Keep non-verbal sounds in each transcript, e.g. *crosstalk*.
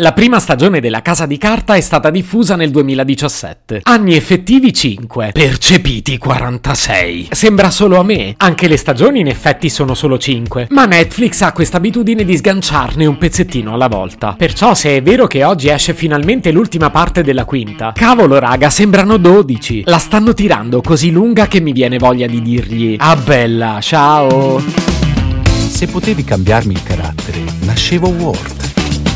La prima stagione della Casa di Carta è stata diffusa nel 2017. Anni effettivi 5, percepiti 46. Sembra solo a me, anche le stagioni in effetti sono solo 5, ma Netflix ha questa abitudine di sganciarne un pezzettino alla volta. Perciò se è vero che oggi esce finalmente l'ultima parte della quinta, cavolo raga, sembrano 12. La stanno tirando così lunga che mi viene voglia di dirgli "Ah bella, ciao". Se potevi cambiarmi il carattere, nascevo Ward.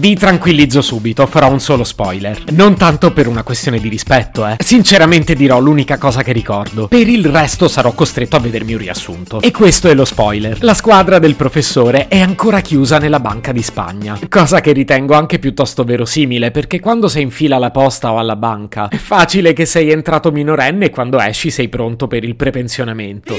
Vi tranquillizzo subito, farò un solo spoiler. Non tanto per una questione di rispetto, eh. Sinceramente dirò l'unica cosa che ricordo. Per il resto sarò costretto a vedermi un riassunto. E questo è lo spoiler. La squadra del professore è ancora chiusa nella Banca di Spagna. Cosa che ritengo anche piuttosto verosimile, perché quando sei in fila alla posta o alla banca, è facile che sei entrato minorenne e quando esci sei pronto per il prepensionamento.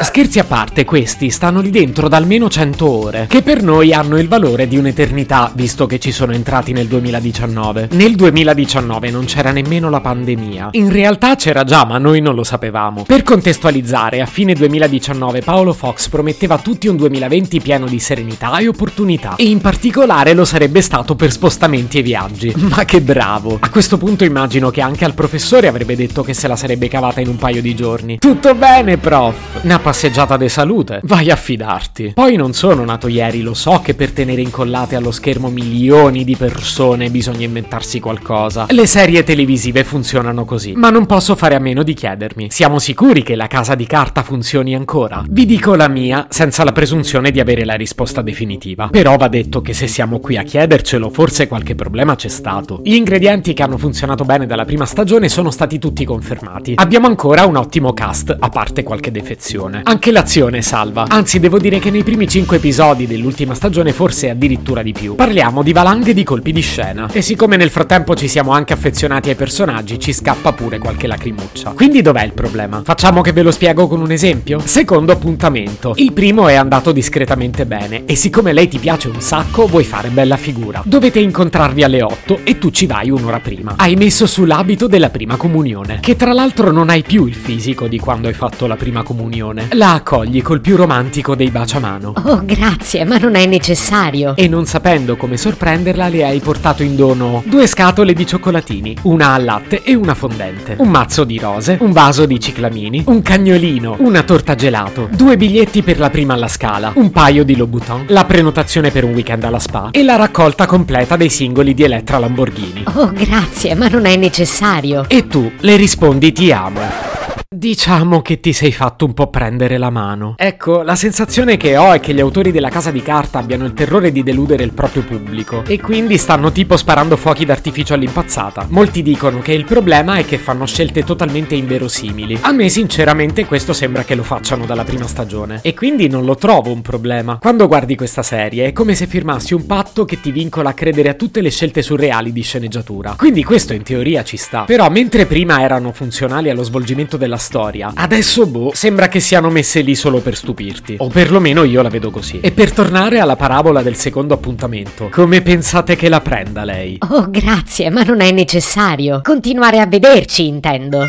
Scherzi a parte, questi stanno lì dentro da almeno 100 ore, che per noi hanno il valore di un'eternità, visto che ci sono entrati nel 2019. Nel 2019 non c'era nemmeno la pandemia. In realtà c'era già, ma noi non lo sapevamo. Per contestualizzare, a fine 2019 Paolo Fox prometteva a tutti un 2020 pieno di serenità e opportunità, e in particolare lo sarebbe stato per spostamenti e viaggi. *laughs* Ma che bravo! A questo punto immagino che anche al professore avrebbe detto che se la sarebbe cavata in un paio di giorni. Tutto bene, prof! Una passeggiata de salute. Vai a fidarti. Poi non sono nato ieri, lo so che per tenere incollate allo schermo milioni di persone bisogna inventarsi qualcosa. Le serie televisive funzionano così. Ma non posso fare a meno di chiedermi: siamo sicuri che la casa di carta funzioni ancora? Vi dico la mia, senza la presunzione di avere la risposta definitiva. Però va detto che se siamo qui a chiedercelo, forse qualche problema c'è stato. Gli ingredienti che hanno funzionato bene dalla prima stagione sono stati tutti confermati. Abbiamo ancora un ottimo cast, a parte qualche defezione. Anche l'azione salva. Anzi, devo dire che nei primi 5 episodi dell'ultima stagione forse addirittura di più. Parliamo di valanghe di colpi di scena. E siccome nel frattempo ci siamo anche affezionati ai personaggi, ci scappa pure qualche lacrimuccia. Quindi dov'è il problema? Facciamo che ve lo spiego con un esempio? Secondo appuntamento. Il primo è andato discretamente bene e siccome lei ti piace un sacco, vuoi fare bella figura. Dovete incontrarvi alle 8 e tu ci vai un'ora prima. Hai messo sull'abito della prima comunione, che tra l'altro non hai più il fisico di quando hai fatto la prima comunione la accogli col più romantico dei baciamano. Oh, grazie, ma non è necessario. E non sapendo come sorprenderla, le hai portato in dono due scatole di cioccolatini, una al latte e una fondente, un mazzo di rose, un vaso di ciclamini, un cagnolino, una torta gelato, due biglietti per la prima alla scala, un paio di Louboutin, la prenotazione per un weekend alla spa e la raccolta completa dei singoli di Elettra Lamborghini. Oh, grazie, ma non è necessario. E tu le rispondi ti amo. Diciamo che ti sei fatto un po' prendere la mano. Ecco, la sensazione che ho è che gli autori della casa di carta abbiano il terrore di deludere il proprio pubblico e quindi stanno tipo sparando fuochi d'artificio all'impazzata. Molti dicono che il problema è che fanno scelte totalmente inverosimili. A me sinceramente questo sembra che lo facciano dalla prima stagione e quindi non lo trovo un problema. Quando guardi questa serie è come se firmassi un patto che ti vincola a credere a tutte le scelte surreali di sceneggiatura. Quindi questo in teoria ci sta. Però mentre prima erano funzionali allo svolgimento della storia. Adesso, boh, sembra che siano messe lì solo per stupirti. O perlomeno io la vedo così. E per tornare alla parabola del secondo appuntamento, come pensate che la prenda lei? Oh, grazie, ma non è necessario. Continuare a vederci, intendo.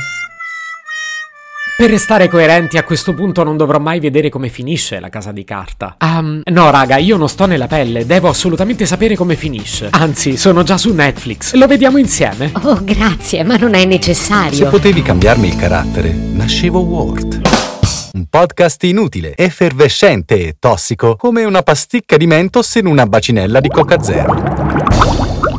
Per restare coerenti, a questo punto non dovrò mai vedere come finisce la casa di carta. Um, no, raga, io non sto nella pelle, devo assolutamente sapere come finisce. Anzi, sono già su Netflix. Lo vediamo insieme? Oh, grazie, ma non è necessario. Se potevi cambiarmi il carattere, nascevo Ward. Un podcast inutile, effervescente e tossico, come una pasticca di mentos in una bacinella di Coca Zero.